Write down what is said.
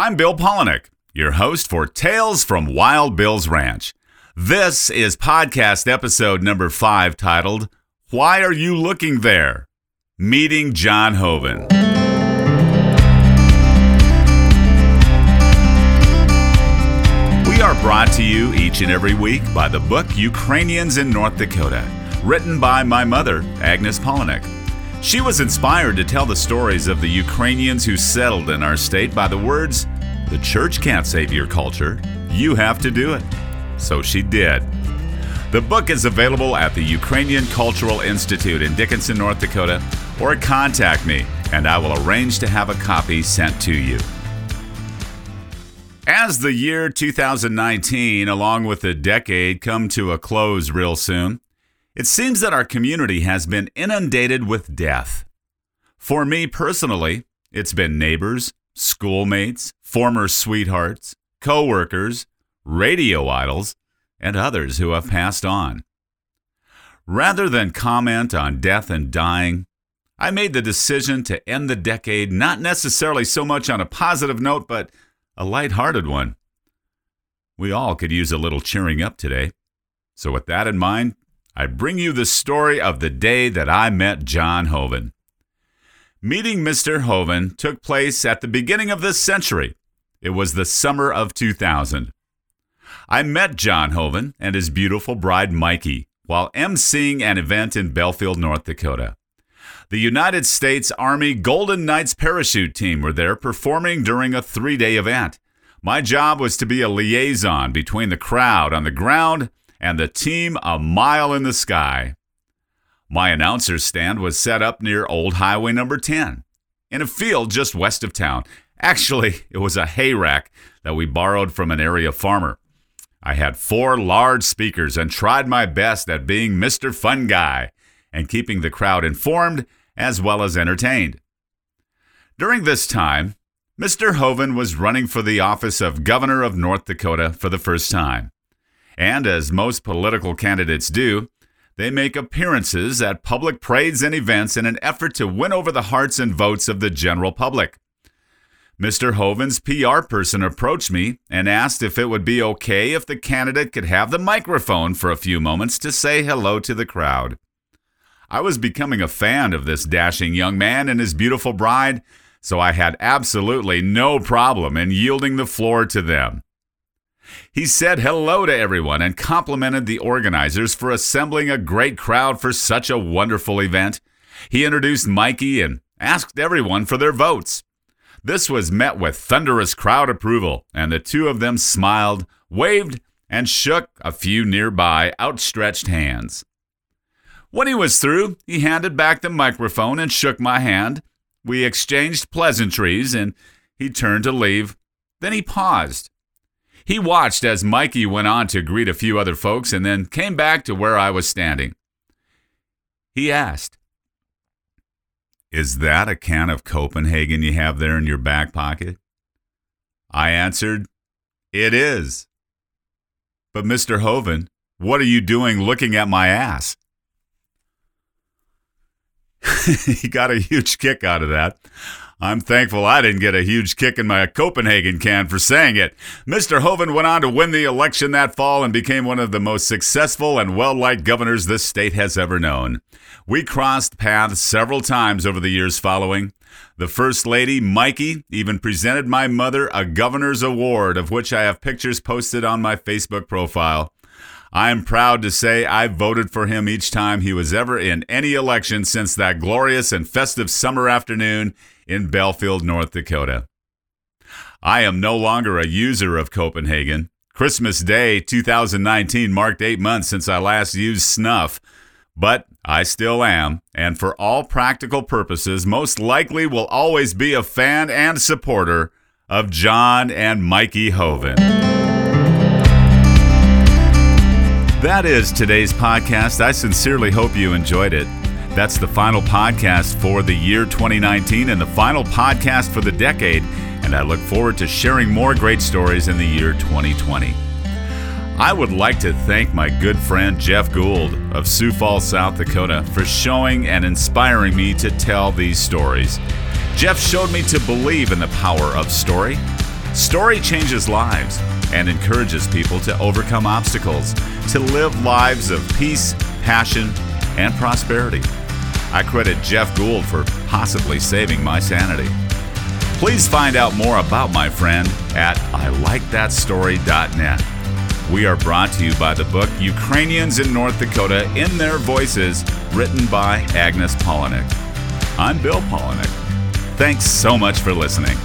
I'm Bill Polinick, your host for Tales from Wild Bill's Ranch. This is podcast episode number five titled, Why Are You Looking There? Meeting John Hoeven. We are brought to you each and every week by the book Ukrainians in North Dakota, written by my mother, Agnes Polinick. She was inspired to tell the stories of the Ukrainians who settled in our state by the words, The church can't save your culture, you have to do it. So she did. The book is available at the Ukrainian Cultural Institute in Dickinson, North Dakota, or contact me and I will arrange to have a copy sent to you. As the year 2019, along with the decade, come to a close real soon, it seems that our community has been inundated with death. For me personally, it's been neighbors, schoolmates, former sweethearts, coworkers, radio idols, and others who have passed on. Rather than comment on death and dying, I made the decision to end the decade not necessarily so much on a positive note, but a light-hearted one. We all could use a little cheering up today. So, with that in mind, I bring you the story of the day that I met John Hoeven. Meeting Mr. Hoeven took place at the beginning of this century. It was the summer of 2000. I met John Hoeven and his beautiful bride Mikey while emceeing an event in Belfield, North Dakota. The United States Army Golden Knights parachute team were there performing during a three day event. My job was to be a liaison between the crowd on the ground and the team a mile in the sky. My announcer's stand was set up near Old Highway number 10 in a field just west of town. Actually, it was a hay rack that we borrowed from an area farmer. I had four large speakers and tried my best at being Mr. Fun Guy and keeping the crowd informed as well as entertained. During this time, Mr. Hoeven was running for the office of Governor of North Dakota for the first time. And as most political candidates do, they make appearances at public parades and events in an effort to win over the hearts and votes of the general public. Mr. Hoeven's PR person approached me and asked if it would be okay if the candidate could have the microphone for a few moments to say hello to the crowd. I was becoming a fan of this dashing young man and his beautiful bride, so I had absolutely no problem in yielding the floor to them. He said hello to everyone and complimented the organizers for assembling a great crowd for such a wonderful event. He introduced Mikey and asked everyone for their votes. This was met with thunderous crowd approval, and the two of them smiled, waved, and shook a few nearby outstretched hands. When he was through, he handed back the microphone and shook my hand. We exchanged pleasantries and he turned to leave. Then he paused. He watched as Mikey went on to greet a few other folks and then came back to where I was standing. He asked, Is that a can of Copenhagen you have there in your back pocket? I answered, It is. But, Mr. Hoeven, what are you doing looking at my ass? he got a huge kick out of that. I'm thankful I didn't get a huge kick in my Copenhagen can for saying it. Mr. Hoeven went on to win the election that fall and became one of the most successful and well liked governors this state has ever known. We crossed paths several times over the years following. The First Lady, Mikey, even presented my mother a governor's award, of which I have pictures posted on my Facebook profile. I am proud to say I voted for him each time he was ever in any election since that glorious and festive summer afternoon in Belfield, North Dakota. I am no longer a user of Copenhagen. Christmas Day 2019 marked eight months since I last used snuff, but I still am, and for all practical purposes, most likely will always be a fan and supporter of John and Mikey Hoeven. That is today's podcast. I sincerely hope you enjoyed it. That's the final podcast for the year 2019 and the final podcast for the decade. And I look forward to sharing more great stories in the year 2020. I would like to thank my good friend Jeff Gould of Sioux Falls, South Dakota, for showing and inspiring me to tell these stories. Jeff showed me to believe in the power of story Story changes lives and encourages people to overcome obstacles, to live lives of peace, passion, and prosperity. I credit Jeff Gould for possibly saving my sanity. Please find out more about my friend at ilikethatstory.net. We are brought to you by the book Ukrainians in North Dakota in Their Voices, written by Agnes Polinick. I'm Bill Polinick. Thanks so much for listening.